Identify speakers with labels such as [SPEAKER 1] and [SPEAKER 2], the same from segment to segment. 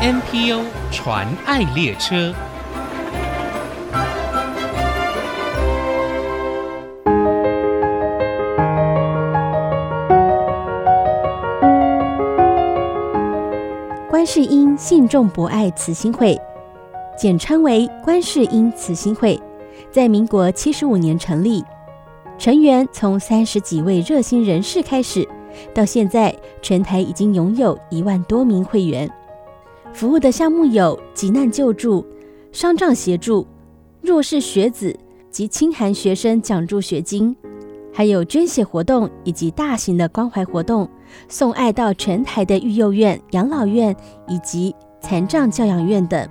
[SPEAKER 1] NPO 传爱列车。
[SPEAKER 2] 观世音信众博爱慈心会，简称为观世音慈心会，在民国七十五年成立，成员从三十几位热心人士开始，到现在全台已经拥有一万多名会员，服务的项目有急难救助、伤障协助、弱势学子及清寒学生奖助学金，还有捐血活动以及大型的关怀活动。送爱到全台的育幼院、养老院以及残障教养院等。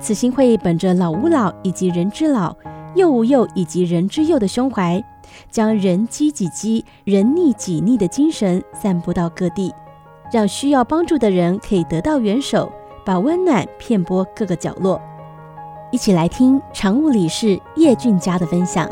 [SPEAKER 2] 慈心会本着老吾老以及人之老、幼吾幼以及人之幼的胸怀，将人饥己饥、人溺己逆的精神散布到各地，让需要帮助的人可以得到援手，把温暖遍播各个角落。一起来听常务理事叶俊佳的分享。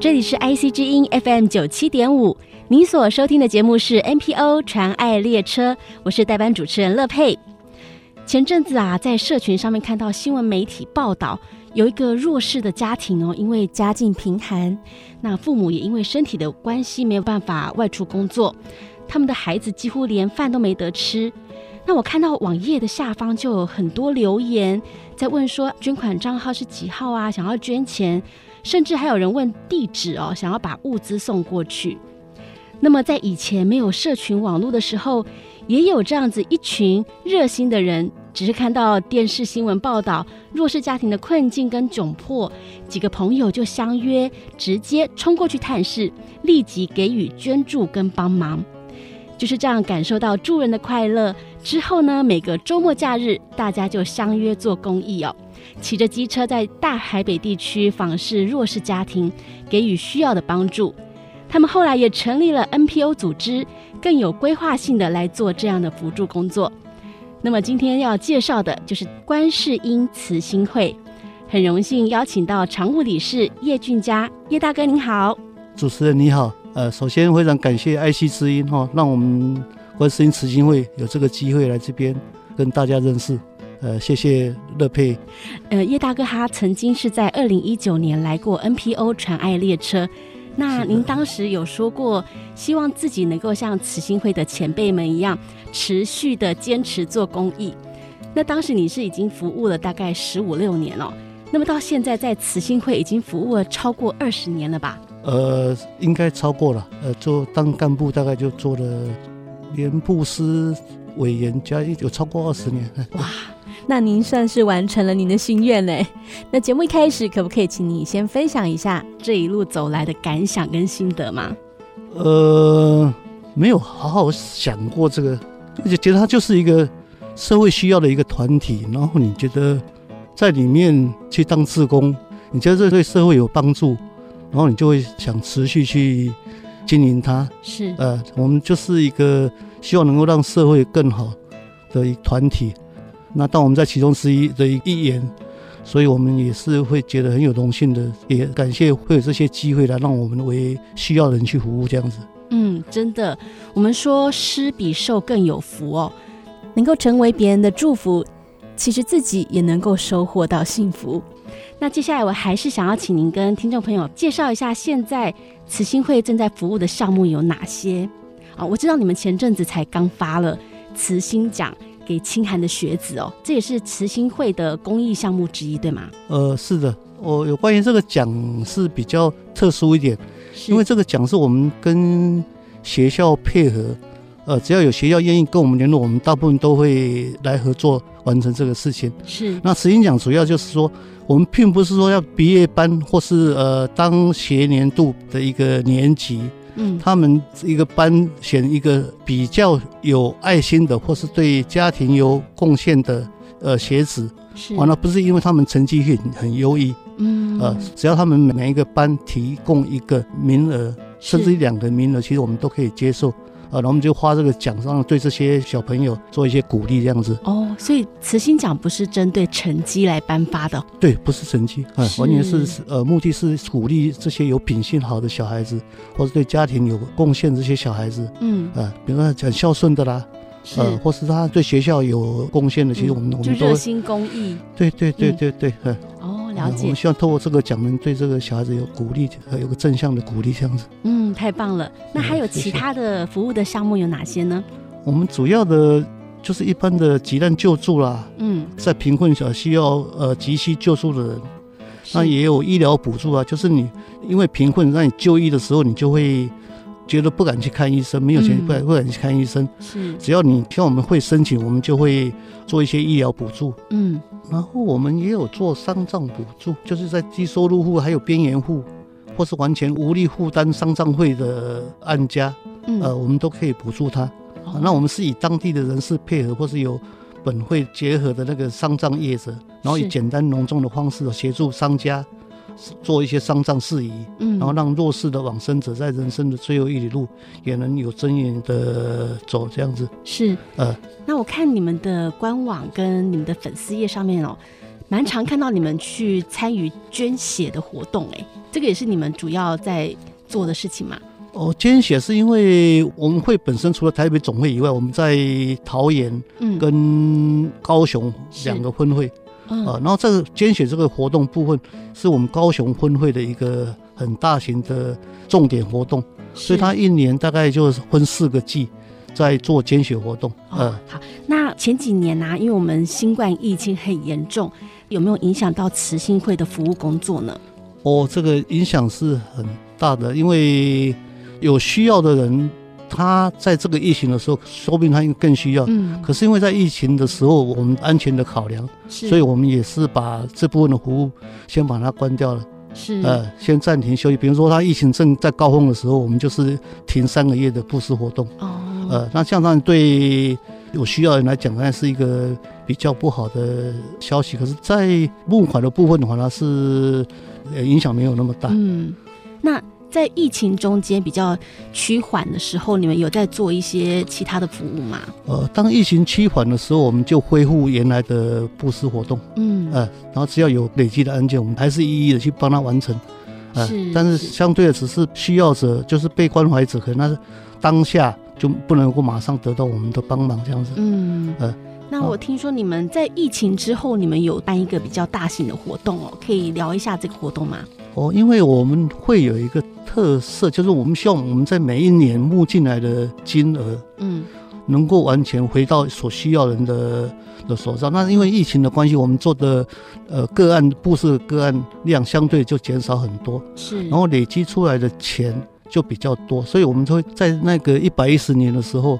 [SPEAKER 2] 这里是 IC 之音 FM 九七点五，你所收听的节目是 NPO 传爱列车，我是代班主持人乐佩。前阵子啊，在社群上面看到新闻媒体报道，有一个弱势的家庭哦，因为家境贫寒，那父母也因为身体的关系没有办法外出工作，他们的孩子几乎连饭都没得吃。那我看到网页的下方就有很多留言在问说，捐款账号是几号啊？想要捐钱。甚至还有人问地址哦，想要把物资送过去。那么在以前没有社群网络的时候，也有这样子一群热心的人，只是看到电视新闻报道弱势家庭的困境跟窘迫，几个朋友就相约，直接冲过去探视，立即给予捐助跟帮忙。就是这样感受到助人的快乐之后呢，每个周末假日，大家就相约做公益哦。骑着机车在大台北地区访视弱势家庭，给予需要的帮助。他们后来也成立了 NPO 组织，更有规划性的来做这样的辅助工作。那么今天要介绍的就是观世音慈心会，很荣幸邀请到常务理事叶俊佳，叶大哥您好。
[SPEAKER 3] 主持人你好，呃，首先非常感谢爱惜之音哈，让我们观世音慈心会有这个机会来这边跟大家认识。呃，谢谢乐佩。
[SPEAKER 2] 呃，叶大哥他曾经是在二零一九年来过 NPO 传爱列车，那您当时有说过，希望自己能够像慈心会的前辈们一样，持续的坚持做公益。那当时你是已经服务了大概十五六年了，那么到现在在慈心会已经服务了超过二十年了吧？
[SPEAKER 3] 呃，应该超过了。呃，做当干部大概就做了连部司委员加一有超过二十年。
[SPEAKER 2] 哇！那您算是完成了您的心愿嘞。那节目一开始，可不可以请你先分享一下这一路走来的感想跟心得吗？
[SPEAKER 3] 呃，没有好好想过这个，而且觉得它就是一个社会需要的一个团体。然后你觉得在里面去当志工，你觉得这对社会有帮助，然后你就会想持续去经营它。
[SPEAKER 2] 是，
[SPEAKER 3] 呃，我们就是一个希望能够让社会更好的一团体。那当我们在其中之一的一员，所以我们也是会觉得很有荣幸的，也感谢会有这些机会来让我们为需要的人去服务这样子。
[SPEAKER 2] 嗯，真的，我们说施比受更有福哦，能够成为别人的祝福，其实自己也能够收获到幸福。那接下来我还是想要请您跟听众朋友介绍一下，现在慈心会正在服务的项目有哪些啊？我知道你们前阵子才刚发了慈心奖。给清寒的学子哦，这也是慈心会的公益项目之一，对吗？
[SPEAKER 3] 呃，是的，我有关于这个奖是比较特殊一点，因为这个奖是我们跟学校配合，呃，只要有学校愿意跟我们联络，我们大部分都会来合作完成这个事情。
[SPEAKER 2] 是。那
[SPEAKER 3] 慈心奖主要就是说，我们并不是说要毕业班或是呃当学年度的一个年级。
[SPEAKER 2] 嗯，
[SPEAKER 3] 他们一个班选一个比较有爱心的，或是对家庭有贡献的呃学子，
[SPEAKER 2] 是。
[SPEAKER 3] 完了不是因为他们成绩很很优异，
[SPEAKER 2] 嗯，
[SPEAKER 3] 呃，只要他们每一个班提供一个名额，甚至于两个名额，其实我们都可以接受，然后我们就花这个奖上对这些小朋友做一些鼓励，这样子。
[SPEAKER 2] 哦，所以慈心奖不是针对成绩来颁发的，
[SPEAKER 3] 对，不是成绩，啊，完全是呃，目的是鼓励这些有品性好的小孩子，或者对家庭有贡献这些小孩子，
[SPEAKER 2] 嗯，
[SPEAKER 3] 啊，比如说很孝顺的啦。呃，或是他对学校有贡献的，其实我们、嗯、我们都
[SPEAKER 2] 热心公益。
[SPEAKER 3] 对对对对对，嗯。
[SPEAKER 2] 哦，了解。
[SPEAKER 3] 我们希望透过这个讲能对这个小孩子有鼓励，有个正向的鼓励，这样子。
[SPEAKER 2] 嗯，太棒了。那还有其他的服务的项目有哪些呢？
[SPEAKER 3] 嗯、我们主要的就是一般的急难救助啦。嗯，在贫困小需要呃急需救助的人，那也有医疗补助啊。就是你因为贫困，让你就医的时候，你就会。觉得不敢去看医生，没有钱不敢不敢去看医生。
[SPEAKER 2] 是，
[SPEAKER 3] 只要你像我们会申请，我们就会做一些医疗补助。
[SPEAKER 2] 嗯，
[SPEAKER 3] 然后我们也有做丧葬补助，就是在低收入户、还有边缘户，或是完全无力负担丧葬费的案家，呃，我们都可以补助他。那我们是以当地的人士配合，或是有本会结合的那个丧葬业者，然后以简单隆重的方式协助商家。做一些丧葬事宜，嗯，然后让弱势的往生者在人生的最后一里路也能有尊严的走，这样子
[SPEAKER 2] 是。呃，那我看你们的官网跟你们的粉丝页上面哦，蛮常看到你们去参与捐血的活动，哎，这个也是你们主要在做的事情吗？
[SPEAKER 3] 哦，捐血是因为我们会本身除了台北总会以外，我们在桃园跟高雄两个分会。嗯、呃，然后这个捐血这个活动部分是我们高雄分会的一个很大型的重点活动，所以它一年大概就分四个季在做捐血活动。嗯、
[SPEAKER 2] 哦，好，那前几年呢、啊，因为我们新冠疫情很严重，有没有影响到慈心会的服务工作呢？
[SPEAKER 3] 哦，这个影响是很大的，因为有需要的人。他在这个疫情的时候，说不定他更需要。嗯。可是因为在疫情的时候，我们安全的考量，所以我们也是把这部分的服务先把它关掉了。
[SPEAKER 2] 是。
[SPEAKER 3] 呃，先暂停休息。比如说，他疫情正在高峰的时候，我们就是停三个月的布施活动。哦。呃，那这样对有需要的人来讲，那是一个比较不好的消息。可是，在募款的部分的话，呢是影响没有那么大。
[SPEAKER 2] 嗯。那。在疫情中间比较趋缓的时候，你们有在做一些其他的服务吗？
[SPEAKER 3] 呃，当疫情趋缓的时候，我们就恢复原来的布施活动。嗯，呃，然后只要有累积的案件，我们还是一一的去帮他完成。呃，是，但是相对的，只是需要者，就是被关怀者，可能那是当下就不能够马上得到我们的帮忙，这样子。嗯，呃。
[SPEAKER 2] 那我听说你们在疫情之后，你们有办一个比较大型的活动哦，可以聊一下这个活动吗？
[SPEAKER 3] 哦，因为我们会有一个特色，就是我们希望我们在每一年募进来的金额，嗯，能够完全回到所需要人的的手上。那因为疫情的关系，我们做的呃个案布施个案量相对就减少很多，是，然后累积出来的钱就比较多，所以我们就会在那个一百一十年的时候。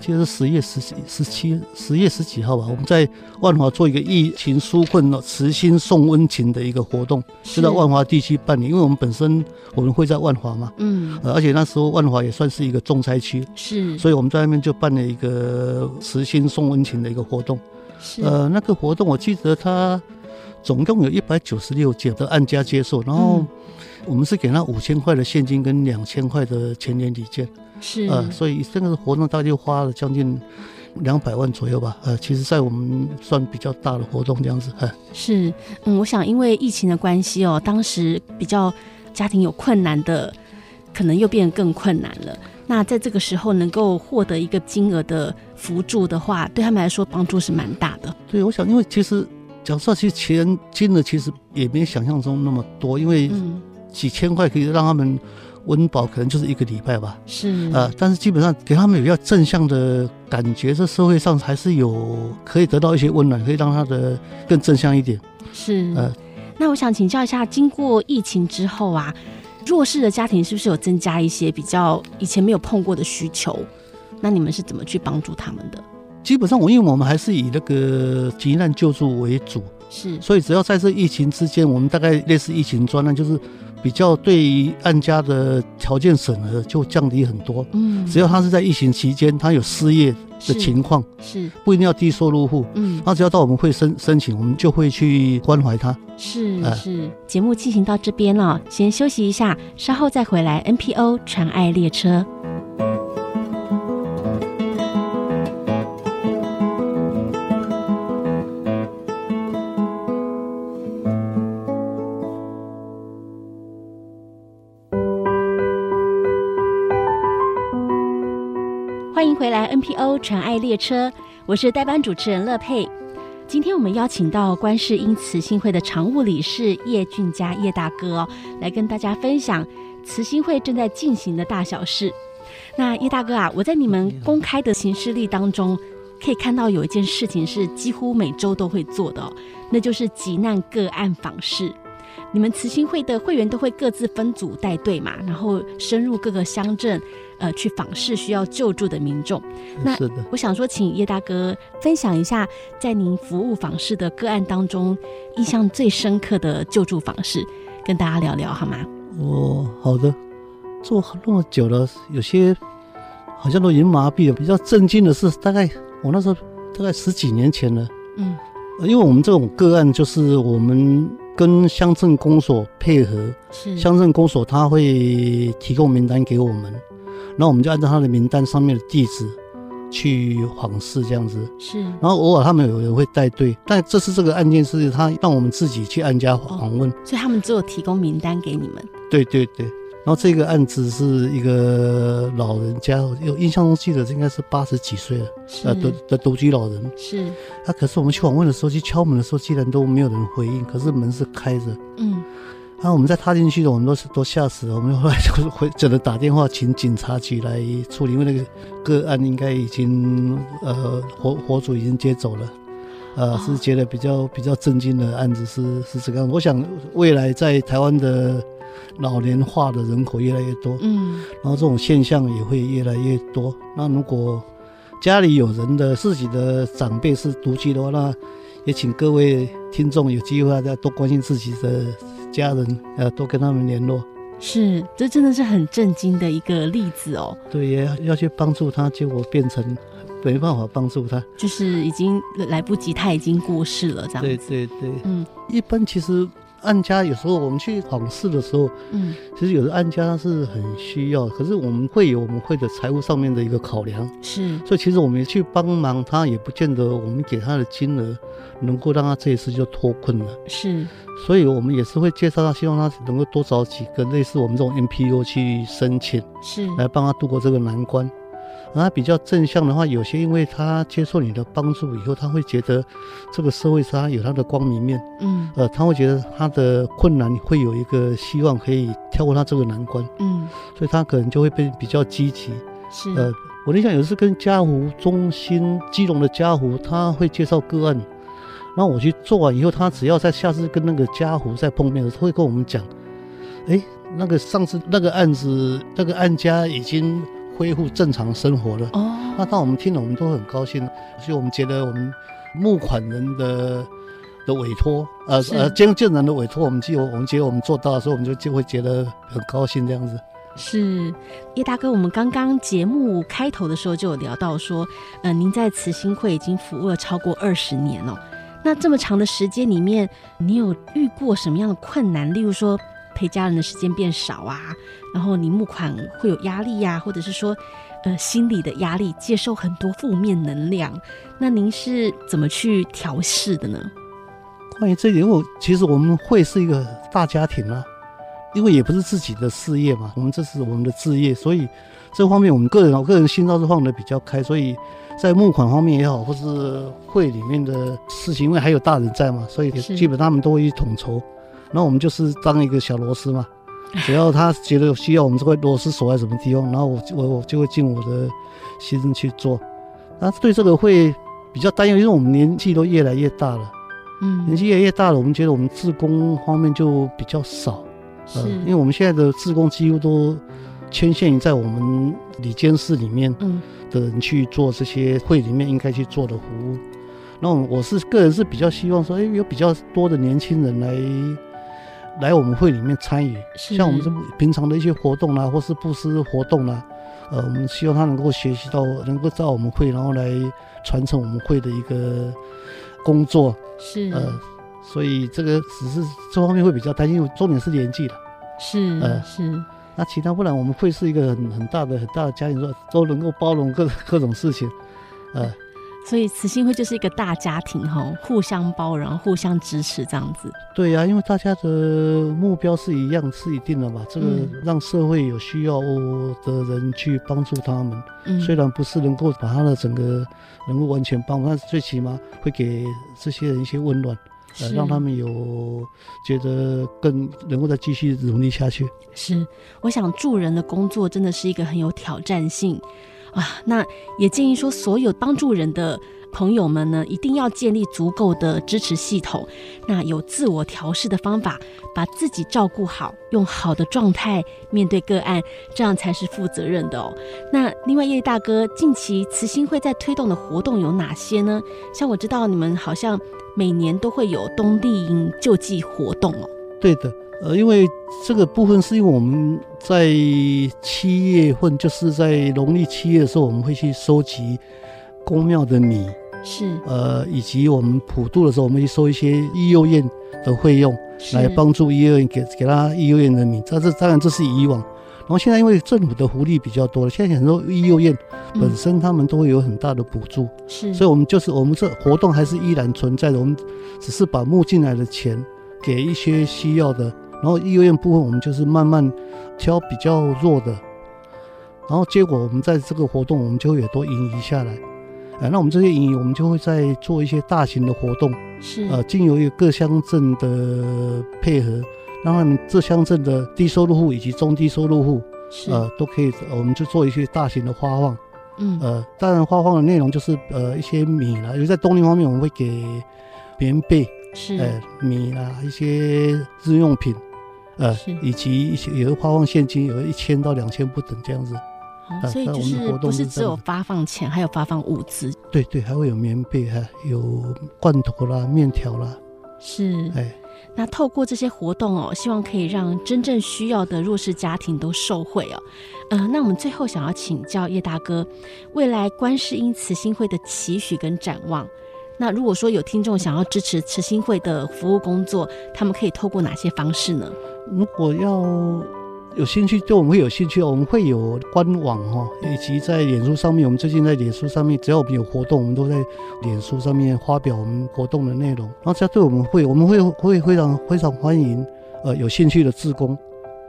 [SPEAKER 3] 其实十月十十七十月十几号吧，我们在万华做一个疫情纾困的慈心送温情的一个活动，就在万华地区办理。因为我们本身我们会在万华嘛，嗯，而且那时候万华也算是一个重灾区，是，所以我们在那边就办了一个慈心送温情的一个活动。是，呃，那个活动我记得它总共有一百九十六件的按家接受，然后我们是给他五千块的现金跟两千块的全年礼券。是呃，所以这个活动大概就花了将近两百万左右吧。呃，其实，在我们算比较大的活动这样子。呃、
[SPEAKER 2] 是，嗯，我想因为疫情的关系哦，当时比较家庭有困难的，可能又变得更困难了。那在这个时候能够获得一个金额的辅助的话，对他们来说帮助是蛮大的。
[SPEAKER 3] 对，我想，因为其实讲实话，其实钱金额其实也没想象中那么多，因为几千块可以让他们。温饱可能就是一个礼拜吧，是呃，但是基本上给他们有比较正向的感觉，这社会上还是有可以得到一些温暖，可以让他的更正向一点。
[SPEAKER 2] 是呃，那我想请教一下，经过疫情之后啊，弱势的家庭是不是有增加一些比较以前没有碰过的需求？那你们是怎么去帮助他们的？
[SPEAKER 3] 基本上，我因为我们还是以那个急难救助为主，是，所以只要在这疫情之间，我们大概类似疫情专案，就是。比较对于案家的条件审核就降低很多。嗯，只要他是在疫情期间，他有失业的情况，是不一定要低收入户。嗯，他只要到我们会申申请，我们就会去关怀他。
[SPEAKER 2] 是是，节目进行到这边了，先休息一下，稍后再回来。NPO 传爱列车。欢迎回来 NPO 传爱列车，我是代班主持人乐佩。今天我们邀请到观世音慈心会的常务理事叶俊佳叶大哥哦，来跟大家分享慈心会正在进行的大小事。那叶大哥啊，我在你们公开的行事历当中，可以看到有一件事情是几乎每周都会做的哦，那就是急难个案访视。你们慈心会的会员都会各自分组带队嘛，然后深入各个乡镇，呃，去访视需要救助的民众。那我想说，请叶大哥分享一下，在您服务访视的个案当中，印象最深刻的救助访视，跟大家聊聊好吗？
[SPEAKER 3] 哦，好的。做那么久了，有些好像都已经麻痹了。比较震惊的是，大概我那时候大概十几年前了，嗯，因为我们这种个案就是我们。跟乡镇公所配合，是乡镇公所他会提供名单给我们，然后我们就按照他的名单上面的地址去访视这样子。是，然后偶尔他们有人会带队，但这次这个案件是他让我们自己去按家访问，哦，
[SPEAKER 2] 所以他们只有提供名单给你们。
[SPEAKER 3] 对对对。然后这个案子是一个老人家，有印象中记得应该是八十几岁了，呃，独的独居老人。是。他、啊、可是我们去访问的时候，去敲门的时候，竟然都没有人回应。可是门是开着。嗯。然后、啊、我们在踏进去的，我们都是都吓死了。我们后来就回只能打电话请警察局来处理，因为那个个案应该已经呃火火主已经接走了。呃，是觉得比较比较震惊的案子是是这个样子。我想未来在台湾的。老年化的人口越来越多，嗯，然后这种现象也会越来越多。那如果家里有人的自己的长辈是独居的话，那也请各位听众有机会大家多关心自己的家人，呃，多跟他们联络。
[SPEAKER 2] 是，这真的是很震惊的一个例子哦。
[SPEAKER 3] 对，也要要去帮助他，结果变成没办法帮助他，
[SPEAKER 2] 就是已经来不及，他已经过世了，这样子。
[SPEAKER 3] 对对对，嗯，一般其实。案家有时候我们去访视的时候，嗯，其实有的按家是很需要，可是我们会有我们会的财务上面的一个考量，是，所以其实我们去帮忙他，也不见得我们给他的金额能够让他这一次就脱困了，是，所以我们也是会介绍他，希望他能够多找几个类似我们这种 NPO 去申请，是，来帮他度过这个难关。然后比较正向的话，有些因为他接受你的帮助以后，他会觉得这个社会上有他的光明面，嗯，呃，他会觉得他的困难会有一个希望可以跳过他这个难关，嗯，所以他可能就会变比较积极。是，呃，我印象有一次跟嘉湖中心基隆的嘉湖，他会介绍个案，那我去做完以后，他只要在下次跟那个嘉湖再碰面的时候，会跟我们讲，哎，那个上次那个案子那个案家已经。恢复正常生活了哦，那当我们听了，我们都很高兴。所以我们觉得我们募款人的的委托，呃呃，捐赠人的委托，我们就我们觉得我们做到的时候，我们就就会觉得很高兴这样子。
[SPEAKER 2] 是叶大哥，我们刚刚节目开头的时候就有聊到说，呃，您在慈心会已经服务了超过二十年了。那这么长的时间里面，你有遇过什么样的困难？例如说。陪家人的时间变少啊，然后你募款会有压力呀、或者是说，呃，心理的压力，接受很多负面能量，那您是怎么去调试的呢？
[SPEAKER 3] 关于这点，因为其实我们会是一个大家庭啊，因为也不是自己的事业嘛，我们这是我们的置业，所以这方面我们个人，我个人心倒是放得比较开，所以在募款方面也好，或是会里面的事情，因为还有大人在嘛，所以基本他们都会去统筹。那我们就是当一个小螺丝嘛，只要他觉得需要，我们这块螺丝锁在什么地方，然后我我我就会尽我的心去做。那对这个会比较担忧，因为我们年纪都越来越大了，嗯，年纪越来越大了，我们觉得我们自工方面就比较少，是，因为我们现在的自工几乎都牵线于在我们里监室里面的人去做这些会里面应该去做的服务。那我是个人是比较希望说，哎，有比较多的年轻人来。来我们会里面参与，像我们这平常的一些活动啦、啊，或是布施活动啦、啊，呃，我们希望他能够学习到，能够在我们会，然后来传承我们会的一个工作。是，呃，所以这个只是这方面会比较担心，重点是年纪了。是，呃，是。那其他不然，我们会是一个很很大的很大的家庭，说都能够包容各各种事情，呃。
[SPEAKER 2] 所以慈心会就是一个大家庭哈，互相包容、互相支持这样子。
[SPEAKER 3] 对呀、啊，因为大家的目标是一样，是一定的嘛。这个让社会有需要的人去帮助他们，嗯、虽然不是能够把他的整个能够完全帮，但是最起码会给这些人一些温暖。呃，让他们有觉得更能够再继续努力下去。
[SPEAKER 2] 是，我想助人的工作真的是一个很有挑战性啊。那也建议说，所有帮助人的朋友们呢，一定要建立足够的支持系统，那有自我调试的方法，把自己照顾好，用好的状态面对个案，这样才是负责任的哦。那另外叶大哥，近期慈心会在推动的活动有哪些呢？像我知道你们好像。每年都会有冬令营救济活动哦。
[SPEAKER 3] 对的，呃，因为这个部分是因为我们在七月份，就是在农历七月的时候，我们会去收集公庙的米，
[SPEAKER 2] 是，呃，
[SPEAKER 3] 以及我们普渡的时候，我们会收一些医幼院的费用，来帮助医幼院给给他医幼院的米。这是当然这是以往。然后现在因为政府的福利比较多了，现在很多医幼院本身他们都会有很大的补助，
[SPEAKER 2] 是，
[SPEAKER 3] 所以我们就是我们这活动还是依然存在的，我们只是把募进来的钱给一些需要的，然后医院部分我们就是慢慢挑比较弱的，然后结果我们在这个活动我们就会有多盈余下来，哎，那我们这些盈余我们就会在做一些大型的活动，
[SPEAKER 2] 是，
[SPEAKER 3] 呃，经由一个各乡镇的配合。让他们这乡镇的低收入户以及中低收入户是，呃，都可以，我们就做一些大型的发放。
[SPEAKER 2] 嗯，
[SPEAKER 3] 呃，当然发放的内容就是呃一些米啦，因为在冬令方面我们会给棉被，
[SPEAKER 2] 是，
[SPEAKER 3] 呃，米啦一些日用品，呃，以及一些有的发放现金，有的一千到两千不等这样子。
[SPEAKER 2] 哦，所以就是不是只有发放钱，还有发放物资。
[SPEAKER 3] 对对，还会有棉被，哈有罐头啦、面条啦。
[SPEAKER 2] 是，
[SPEAKER 3] 哎。
[SPEAKER 2] 那透过这些活动哦，希望可以让真正需要的弱势家庭都受惠哦。嗯、呃，那我们最后想要请教叶大哥，未来观世音慈心会的期许跟展望。那如果说有听众想要支持慈心会的服务工作，他们可以透过哪些方式呢？
[SPEAKER 3] 如果要。有兴趣，对我们会有兴趣，我们会有官网哦，以及在脸书上面。我们最近在脸书上面，只要我们有活动，我们都在脸书上面发表我们活动的内容。然后，这对我们会，我们会会非常非常欢迎，呃，有兴趣的志工，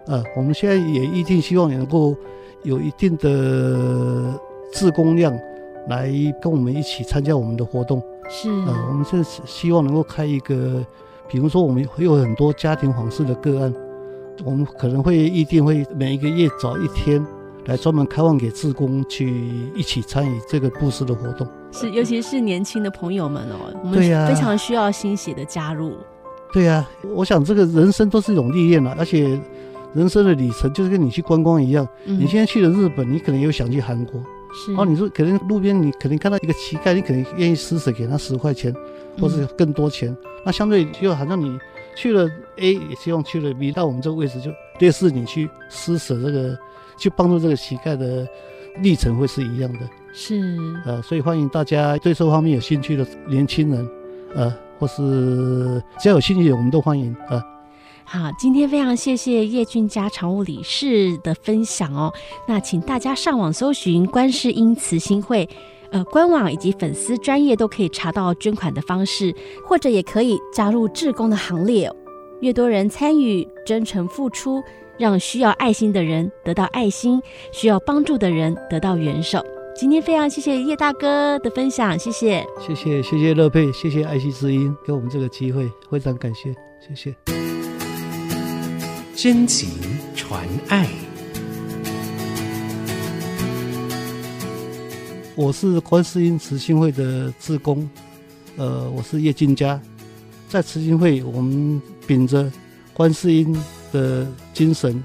[SPEAKER 3] 呃，我们现在也一定希望能够有一定的志工量，来跟我们一起参加我们的活动。
[SPEAKER 2] 是，
[SPEAKER 3] 呃，我们是希望能够开一个，比如说我们会有很多家庭访视的个案。我们可能会一定会每一个月找一天来专门开放给志工去一起参与这个布施的活动，
[SPEAKER 2] 是，尤其是年轻的朋友们哦，我们非常需要新血的加入。
[SPEAKER 3] 对呀、啊，我想这个人生都是一种历练了，而且人生的里程就是跟你去观光一样。嗯、你现在去了日本，你可能又想去韩国，
[SPEAKER 2] 是。
[SPEAKER 3] 然后你说可能路边你可能看到一个乞丐，你可能愿意施舍给他十块钱，或是更多钱，嗯、那相对就好像你。去了 A，也希望去了 B，到我们这个位置就类似你去施舍这个，去帮助这个乞丐的历程会是一样的。
[SPEAKER 2] 是，
[SPEAKER 3] 呃，所以欢迎大家对这方面有兴趣的年轻人，呃，或是只要有兴趣的，我们都欢迎啊。
[SPEAKER 2] 好，今天非常谢谢叶俊家常务理事的分享哦。那请大家上网搜寻观世音慈心会。呃，官网以及粉丝专业都可以查到捐款的方式，或者也可以加入志工的行列。越多人参与，真诚付出，让需要爱心的人得到爱心，需要帮助的人得到援手。今天非常谢谢叶大哥的分享，谢谢，
[SPEAKER 3] 谢谢，谢谢乐佩，谢谢爱惜之音给我们这个机会，非常感谢，谢谢。
[SPEAKER 1] 真情传爱。
[SPEAKER 3] 我是观世音慈心会的志工，呃，我是叶静佳，在慈心会，我们秉着观世音的精神，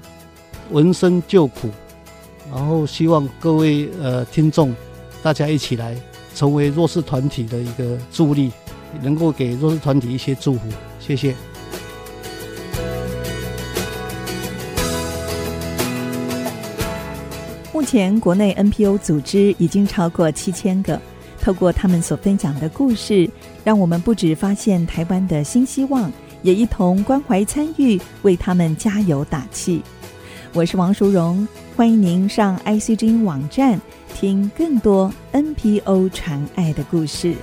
[SPEAKER 3] 闻声救苦，然后希望各位呃听众，大家一起来成为弱势团体的一个助力，能够给弱势团体一些祝福，谢谢。
[SPEAKER 4] 目前，国内 NPO 组织已经超过七千个。透过他们所分享的故事，让我们不止发现台湾的新希望，也一同关怀参与，为他们加油打气。我是王淑荣，欢迎您上 ICG 网站听更多 NPO 传爱的故事。